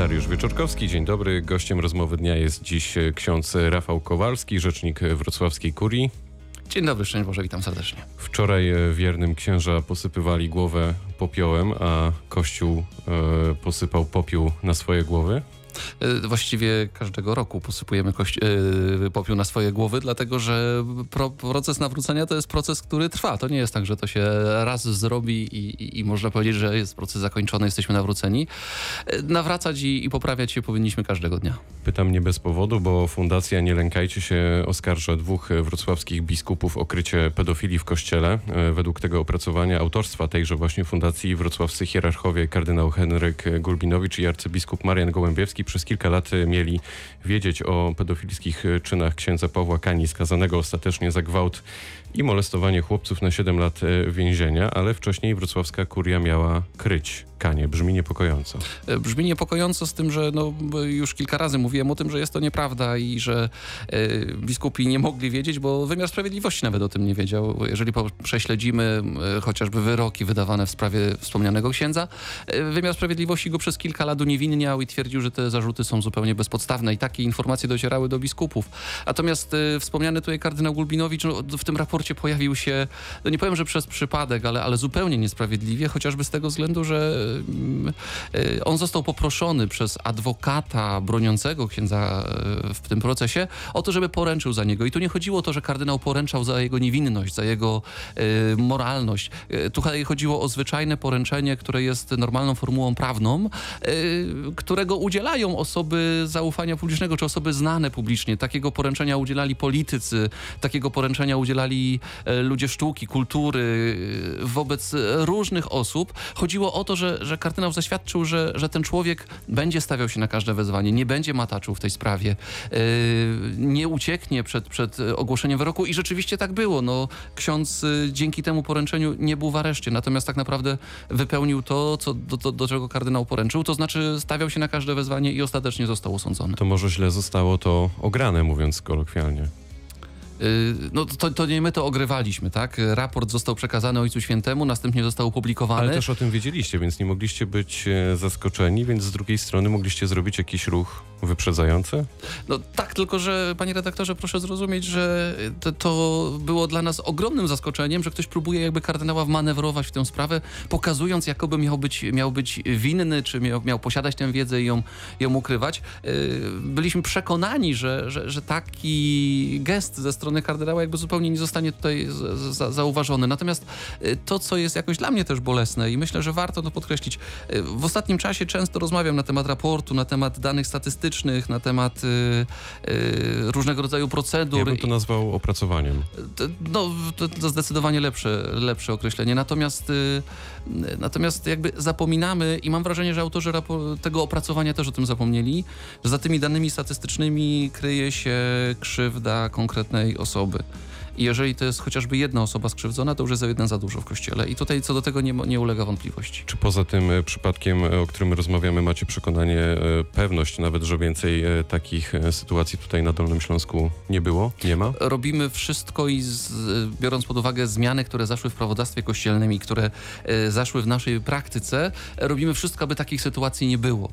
Dariusz Wieczorkowski, dzień dobry. Gościem rozmowy dnia jest dziś ksiądz Rafał Kowalski, rzecznik wrocławskiej kurii. Dzień dobry, szczęść Boże, witam serdecznie. Wczoraj wiernym księża posypywali głowę popiołem, a Kościół e, posypał popiół na swoje głowy. E, właściwie każdego roku posypujemy e, popiół na swoje głowy, dlatego że pro- proces nawrócenia to jest proces, który trwa. To nie jest tak, że to się raz zrobi i, i, i można powiedzieć, że jest proces zakończony, jesteśmy nawróceni. E, Nawracać i, i poprawiać się powinniśmy każdego dnia. Pytam nie bez powodu, bo Fundacja Nie Lękajcie się oskarża dwóch wrocławskich biskupów o krycie pedofilii w kościele. Według tego opracowania autorstwa tejże właśnie fundacji wrocławscy hierarchowie kardynał Henryk Gulbinowicz i arcybiskup Marian Gołębiewski przez kilka lat e, mieli wiedzieć o pedofilskich e, czynach księdza Pawła Kani, skazanego ostatecznie za gwałt i molestowanie chłopców na 7 lat e, więzienia, ale wcześniej wrocławska kuria miała kryć Kanie. Brzmi niepokojąco. E, Brzmi niepokojąco z tym, że no, już kilka razy mówiłem o tym, że jest to nieprawda i że e, biskupi nie mogli wiedzieć, bo wymiar sprawiedliwości nawet o tym nie wiedział. Jeżeli prześledzimy e, chociażby wyroki wydawane w sprawie wspomnianego księdza, wymiar sprawiedliwości go przez kilka lat uniewinniał i twierdził, że te zarzuty są zupełnie bezpodstawne i takie informacje docierały do biskupów. Natomiast wspomniany tutaj kardynał Gulbinowicz no, w tym raporcie pojawił się, no nie powiem, że przez przypadek, ale, ale zupełnie niesprawiedliwie, chociażby z tego względu, że on został poproszony przez adwokata broniącego księdza e, w tym procesie o to, żeby poręczył za niego. I tu nie chodziło o to, że kardynał poręczał za jego niewinność, za jego e, moralność. E, Tutaj chodziło o zwyczajne poręczenie, które jest normalną formułą prawną, którego udzielają osoby zaufania publicznego, czy osoby znane publicznie. Takiego poręczenia udzielali politycy, takiego poręczenia udzielali ludzie sztuki, kultury, wobec różnych osób. Chodziło o to, że, że kardynał zaświadczył, że, że ten człowiek będzie stawiał się na każde wezwanie, nie będzie mataczył w tej sprawie, e, nie ucieknie przed, przed ogłoszeniem wyroku i rzeczywiście tak było. No, ksiądz e, dzięki temu poręczeniu nie był w areszcie, natomiast tak naprawdę wypełnił to, co, do, do, do czego kardynał poręczył, to znaczy stawiał się na każde wezwanie i ostatecznie został osądzony. To może źle zostało to ograne, mówiąc kolokwialnie. Y, No to, to nie my to ogrywaliśmy, tak? Raport został przekazany Ojcu Świętemu, następnie został opublikowany. Ale też o tym wiedzieliście, więc nie mogliście być e, zaskoczeni, więc z drugiej strony mogliście zrobić jakiś ruch wyprzedzający? No tak, tylko że panie redaktorze, proszę zrozumieć, że to, to było dla nas ogromnym zaskoczeniem, że ktoś próbuje jakby kardynała wmanewrować w tę sprawę, pokazując jakoby miał być, miał być winny, czy miał, miał posiadać tę wiedzę i ją, ją ukrywać. Yy, Byliśmy przekonani, że, że, że taki gest ze strony kardynała jakby zupełnie nie zostanie tutaj zauważony. Natomiast yy, to, co jest jakoś dla mnie też bolesne i myślę, że warto to podkreślić, yy, w ostatnim czasie często rozmawiam na temat raportu, na temat danych statystycznych, na temat y, y, różnego rodzaju procedur. Ja bym to nazwał opracowaniem. To- No, to, to zdecydowanie lepsze, lepsze określenie. Natomiast, y, natomiast jakby zapominamy i mam wrażenie, że autorzy tego opracowania też o tym zapomnieli, że za tymi danymi statystycznymi kryje się krzywda konkretnej osoby. I jeżeli to jest chociażby jedna osoba skrzywdzona, to już jest za jeden za dużo w kościele. I tutaj co do tego nie, nie ulega wątpliwości. Czy poza tym e, przypadkiem, e, o którym rozmawiamy, macie przekonanie, e, pewność nawet, że więcej takich sytuacji tutaj na Dolnym Śląsku nie było? Nie ma? robimy wszystko i z, biorąc pod uwagę zmiany, które zaszły w prawodawstwie kościelnym i które zaszły w naszej praktyce, robimy wszystko, aby takich sytuacji nie było.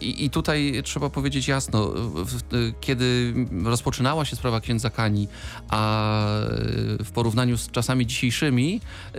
I, i tutaj trzeba powiedzieć jasno, kiedy rozpoczynała się sprawa księdza Kani, a w porównaniu z czasami dzisiejszymi, e,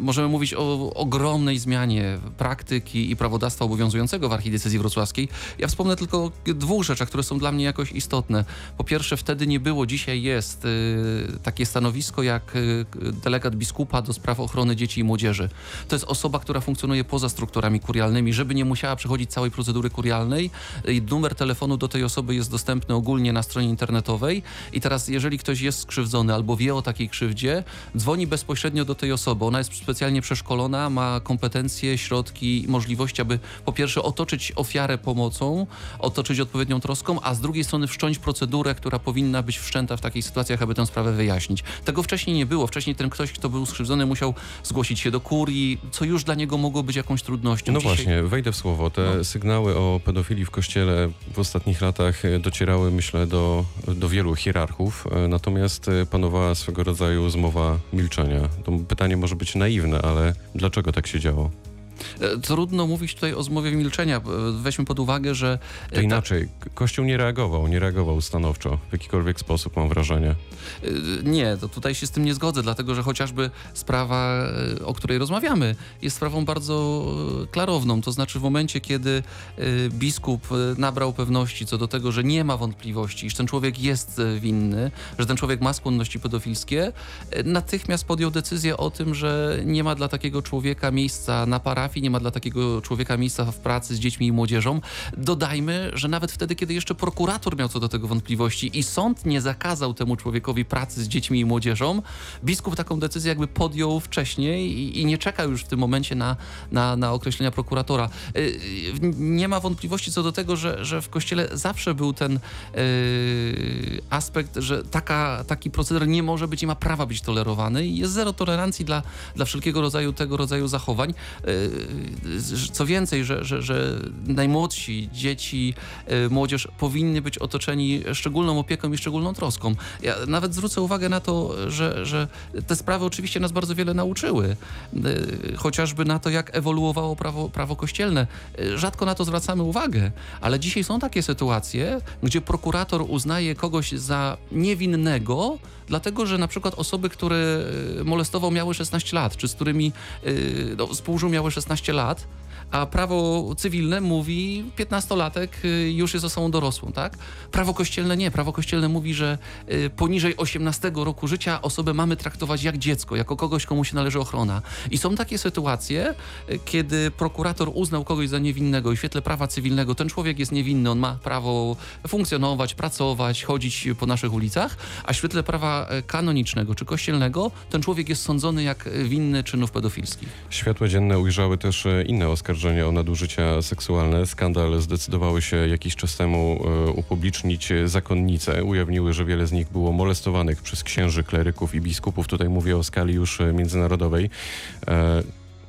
możemy mówić o ogromnej zmianie praktyki i prawodawstwa obowiązującego w archidiecezji wrocławskiej. Ja wspomnę tylko o dwóch rzeczach, które są dla mnie jakoś istotne. Po pierwsze, wtedy nie było, dzisiaj jest y, takie stanowisko jak y, delegat biskupa do spraw ochrony dzieci i młodzieży. To jest osoba, która funkcjonuje poza strukturami kurialnymi, żeby nie musiała przechodzić całej procedury kurialnej. I numer telefonu do tej osoby jest dostępny ogólnie na stronie internetowej. I teraz, jeżeli ktoś jest skrzywdzony albo wie o takiej krzywdzie, dzwoni bezpośrednio do tej osoby. Ona jest specjalnie przeszkolona, ma kompetencje, środki i możliwości, aby po pierwsze otoczyć ofiarę pomocą, otoczyć odpowiednią troską, a z drugiej strony wszcząć procedurę, która powinna być wszczęta w takich sytuacjach, aby tę sprawę wyjaśnić. Tego wcześniej nie było. Wcześniej ten ktoś, kto był skrzywdzony, musiał zgłosić się do kurii, co już dla niego mogło być jakąś trudnością. No Dzisiaj- właśnie, wejdę w słowo. Te No. sygnały o pedofilii w kościele w ostatnich latach docierały, myślę, do, do wielu hierarchów, e, natomiast e, panowała swego rodzaju zmowa milczenia. To pytanie może być naiwne, ale dlaczego tak się działo? E, Trudno mówić tutaj o zmowie milczenia. E, Weźmy pod uwagę, że... e, To ta- inaczej, K- Kościół nie reagował, nie reagował stanowczo w jakikolwiek sposób, mam wrażenie. Nie, to tutaj się z tym nie zgodzę, dlatego że chociażby sprawa, o której rozmawiamy, jest sprawą bardzo klarowną. To znaczy, w momencie, kiedy biskup nabrał pewności co do tego, że nie ma wątpliwości, iż ten człowiek jest winny, że ten człowiek ma skłonności pedofilskie, natychmiast podjął decyzję o tym, że nie ma dla takiego człowieka miejsca na parafii, nie ma dla takiego człowieka miejsca w pracy z dziećmi i młodzieżą. Dodajmy, że nawet wtedy, kiedy jeszcze prokurator miał co do tego wątpliwości i sąd nie zakazał temu człowiekowi pracy z dziećmi i młodzieżą, biskup taką decyzję jakby podjął wcześniej i, i nie czekał już w tym momencie na, na, na określenia prokuratora. Y, y, Nie ma wątpliwości co do tego, że, że w kościele zawsze był ten y, aspekt, że taka, taki proceder nie może być, nie ma prawa być tolerowany i jest zero tolerancji dla, dla wszelkiego rodzaju tego rodzaju zachowań. Co więcej, że, że, że najmłodsi, dzieci, y, młodzież powinny być otoczeni szczególną opieką i szczególną troską. Ja nawet zwrócę uwagę na to, że, że te sprawy oczywiście nas bardzo wiele nauczyły. Y, Chociażby na to, jak ewoluowało prawo, prawo kościelne. Y, Rzadko na to zwracamy uwagę, ale dzisiaj są takie sytuacje, gdzie prokurator uznaje kogoś za niewinnego, dlatego że na przykład osoby, które molestował miały 16 lat, czy z którymi no, współżył miały 16 lat, a prawo cywilne mówi 15-latek y, już jest osobą dorosłą, tak? Prawo kościelne nie. Prawo kościelne mówi, że y, poniżej 18 roku życia osobę mamy traktować jak dziecko, jako kogoś, komu się należy ochrona. I są takie sytuacje, y, kiedy prokurator uznał kogoś za niewinnego i w świetle prawa cywilnego ten człowiek jest niewinny, on ma prawo funkcjonować, pracować, chodzić po naszych ulicach, a w świetle prawa e, kanonicznego czy kościelnego ten człowiek jest sądzony jak winny czynów pedofilskich. Światło dzienne ujrzały też e, inne oskarżenia o nadużycia seksualne. Skandal zdecydowały się jakiś czas temu e, upublicznić zakonnice. Ujawniły, że wiele z nich było molestowanych przez księży, kleryków i biskupów. Tutaj mówię o skali już e, międzynarodowej. E,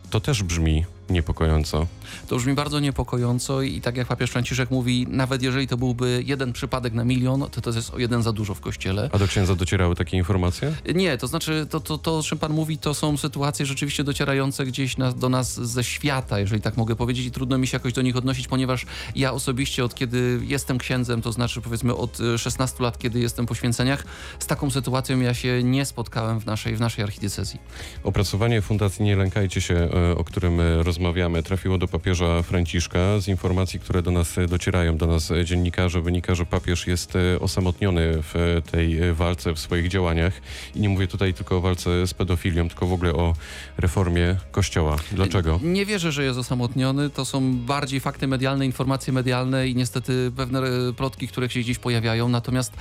To też brzmi niepokojąco. To brzmi bardzo niepokojąco i tak jak papież Franciszek mówi, nawet jeżeli to byłby jeden przypadek na milion, to to jest o jeden za dużo w kościele. A do księdza docierały takie informacje? Nie, to znaczy to, to, to, o czym pan mówi, to są sytuacje rzeczywiście docierające gdzieś na, do nas ze świata, jeżeli tak mogę powiedzieć i trudno mi się jakoś do nich odnosić, ponieważ ja osobiście od kiedy jestem księdzem, to znaczy powiedzmy od y, 16 lat, kiedy jestem po święceniach, z taką sytuacją ja się nie spotkałem w naszej, w naszej archidiecezji. Opracowanie Fundacji Nie Lękajcie się, e, o którym e, rozmawiamy, trafiło do papieża Franciszka. Z informacji, które do nas e, docierają, do nas e, dziennikarze, wynika, że papież jest e, osamotniony w tej walce, w swoich działaniach. I nie mówię tutaj tylko o walce z pedofilią, tylko w ogóle o reformie Kościoła. Dlaczego? Nie wierzę, że jest osamotniony. To są bardziej fakty medialne, informacje medialne i niestety pewne plotki, które się gdzieś pojawiają. Natomiast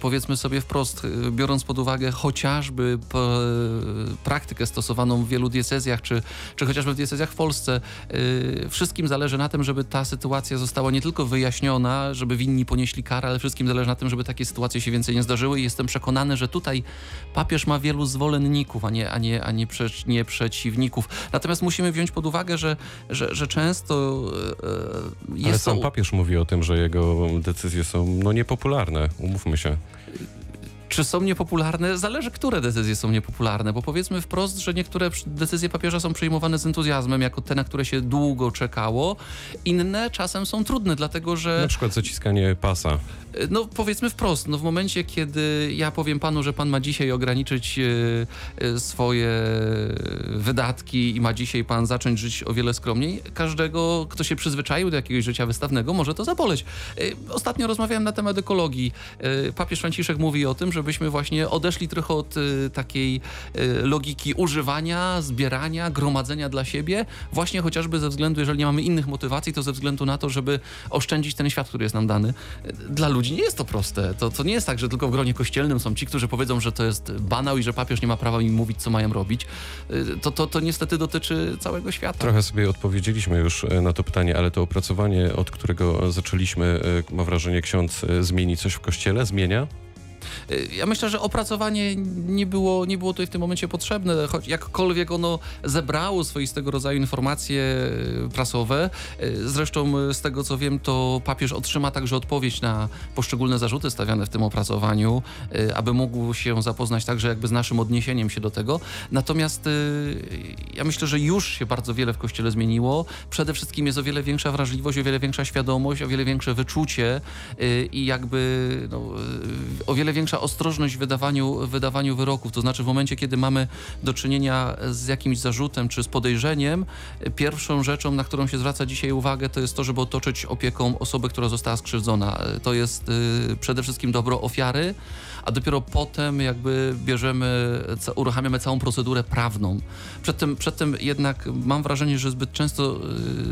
powiedzmy sobie wprost, biorąc pod uwagę chociażby praktykę stosowaną w wielu diecezjach, czy, czy chociażby w diecezjach w Polsce, e, wszystkim zależy na tym, żeby ta sytuacja została nie tylko wyjaśniona, żeby winni ponieśli karę, ale wszystkim zależy na tym, żeby takie sytuacje się więcej nie zdarzyły i jestem przekonany, że tutaj papież ma wielu zwolenników, a nie, a nie, a nie, przecz, nie przeciwników. Natomiast musimy wziąć pod uwagę, że, że, że często e, Ale jest sam to... papież mówi o tym, że jego decyzje są no, niepopularne. Umówmy się. Czy są niepopularne? Zależy, które decyzje są niepopularne, bo powiedzmy wprost, że niektóre decyzje papieża są przyjmowane z entuzjazmem, jako te, na które się długo czekało. Inne czasem są trudne, dlatego że... Na przykład zaciskanie pasa. No powiedzmy wprost, no w momencie, kiedy ja powiem panu, że pan ma dzisiaj ograniczyć e, e, swoje wydatki i ma dzisiaj pan zacząć żyć o wiele skromniej, każdego, kto się przyzwyczaił do jakiegoś życia wystawnego, może to zaboleć. E, Ostatnio rozmawiałem na temat ekologii. E, Papież Franciszek mówi o tym, żebyśmy właśnie odeszli trochę od e, takiej e, logiki używania, zbierania, gromadzenia dla siebie, właśnie chociażby ze względu, jeżeli nie mamy innych motywacji, to ze względu na to, żeby oszczędzić ten świat, który jest nam dany. Dla ludzi nie jest to proste. To, to nie jest tak, że tylko w gronie kościelnym są ci, którzy powiedzą, że to jest banał i że papież nie ma prawa im mówić, co mają robić. Y, To, to, to niestety dotyczy całego świata. Trochę sobie odpowiedzieliśmy już na to pytanie, ale to opracowanie, od którego zaczęliśmy, mam wrażenie, ksiądz zmieni coś w kościele? Zmienia? Ja myślę, że opracowanie nie było, nie było tutaj w tym momencie potrzebne, choć jakkolwiek ono zebrało swoistego rodzaju informacje y, prasowe. Y, Zresztą y, z tego co wiem, to papież otrzyma także odpowiedź na poszczególne zarzuty stawiane w tym opracowaniu, aby mógł się zapoznać także jakby z naszym odniesieniem się do tego. Natomiast ja myślę, że już się bardzo wiele w Kościele zmieniło. Przede wszystkim jest o wiele większa wrażliwość, o wiele większa świadomość, o wiele większe wyczucie i jakby no, o wiele większa ostrożność w wydawaniu, wydawaniu wyroków. To znaczy w momencie, kiedy mamy do czynienia z jakimś zarzutem czy z podejrzeniem, pierwszą rzeczą, na którą się zwraca dzisiaj uwagę, to jest to, żeby otoczyć opieką osobę, która została skrzywdzona. To jest y, przede wszystkim dobro ofiary, a dopiero potem jakby bierzemy, uruchamiamy całą procedurę prawną. Przedtem, przedtem jednak mam wrażenie, że zbyt często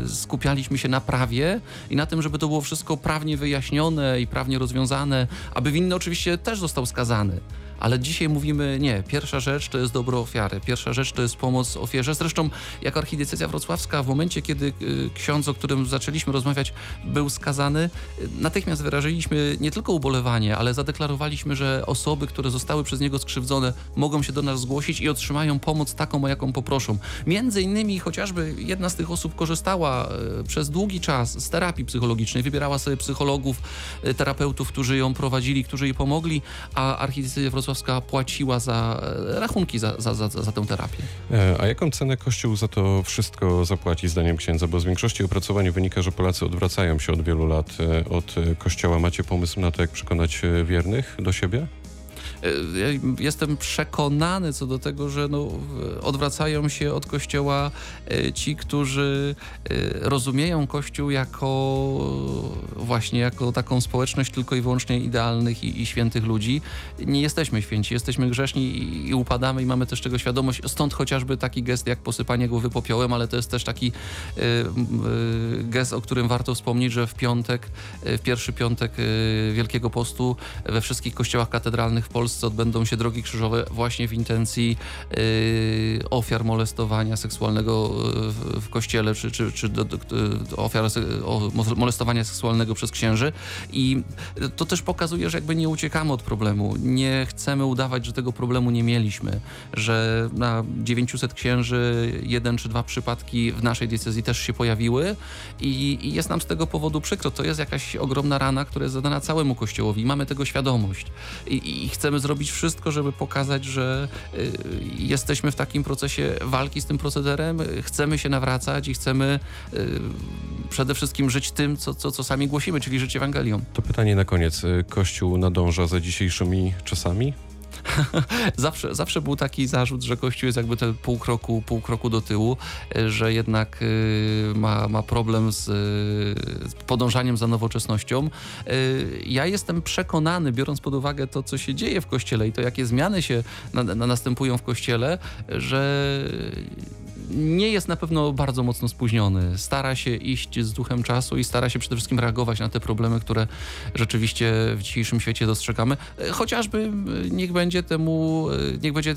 y, skupialiśmy się na prawie i na tym, żeby to było wszystko prawnie wyjaśnione i prawnie rozwiązane, aby winny oczywiście też został skazany. Ale dzisiaj mówimy nie. Pierwsza rzecz to jest dobro ofiary. Pierwsza rzecz to jest pomoc ofierze. Zresztą jako archidiecezja wrocławska w momencie, kiedy y, ksiądz, o którym zaczęliśmy rozmawiać, był skazany, y, natychmiast wyrażyliśmy nie tylko ubolewanie, ale zadeklarowaliśmy, że osoby, które zostały przez niego skrzywdzone, mogą się do nas zgłosić i otrzymają pomoc taką, o jaką poproszą. Między innymi chociażby jedna z tych osób korzystała y, przez długi czas z terapii psychologicznej, wybierała sobie psychologów, terapeutów, którzy ją prowadzili, którzy jej pomogli, a archidiecezja wrocławska płaciła za e, rachunki za, za, za, za tę terapię. E, A jaką cenę Kościół za to wszystko zapłaci, zdaniem księdza? Bo z większości opracowań wynika, że Polacy odwracają się od wielu lat e, od Kościoła. Macie pomysł na to, jak przekonać wiernych do siebie? Jestem przekonany co do tego, że no, odwracają się od Kościoła e, ci, którzy e, rozumieją Kościół jako właśnie jako taką społeczność tylko i wyłącznie idealnych i, i świętych ludzi. Nie jesteśmy święci, jesteśmy grzeszni i, i upadamy i mamy też tego świadomość. Stąd chociażby taki gest jak posypanie głowy popiołem, ale to jest też taki m, e, gest, o którym warto wspomnieć, że w piątek, w pierwszy piątek Wielkiego Postu we wszystkich kościołach katedralnych w Polsce odbędą się drogi krzyżowe właśnie w intencji y, ofiar molestowania seksualnego y, w, w kościele, czy, czy, czy do, do, ofiar o, mo- molestowania seksualnego przez księży. I to też pokazuje, że jakby nie uciekamy od problemu. Nie chcemy udawać, że tego problemu nie mieliśmy, że na 900 księży jeden czy dwa przypadki w naszej diecezji też się pojawiły i, i jest nam z tego powodu przykro. To jest jakaś ogromna rana, która jest zadana całemu Kościołowi mamy tego świadomość. I, i chcemy zrobić wszystko, żeby pokazać, że y, jesteśmy w takim procesie walki z tym procederem, y, chcemy się nawracać i chcemy y, przede wszystkim żyć tym, co, co, co sami głosimy, czyli żyć Ewangelią. To pytanie na koniec. E, Kościół nadąża za dzisiejszymi czasami? Zawsze, zawsze był taki zarzut, że Kościół jest jakby te pół kroku, pół kroku do tyłu, że jednak y, ma, ma problem z, z podążaniem za nowoczesnością. Y, Ja jestem przekonany, biorąc pod uwagę to, co się dzieje w Kościele i to, jakie zmiany się na, na następują w Kościele, że nie jest na pewno bardzo mocno spóźniony. Stara się iść z duchem czasu i stara się przede wszystkim reagować na te problemy, które rzeczywiście w dzisiejszym świecie dostrzegamy. E, Chociażby niech będzie temu, e, niech będzie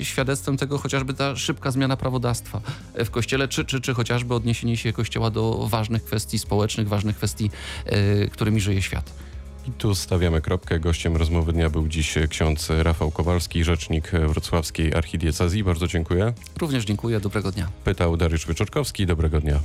e, świadectwem tego chociażby ta szybka zmiana prawodawstwa w Kościele, czy, czy, czy chociażby odniesienie się Kościoła do ważnych kwestii społecznych, ważnych kwestii, którymi żyje świat. I tu stawiamy kropkę. Gościem rozmowy dnia był dziś ksiądz Rafał Kowalski, rzecznik wrocławskiej archidiecezji. Bardzo dziękuję. Również dziękuję, dobrego dnia. Pytał Dariusz Wyczorkowski. Dobrego dnia.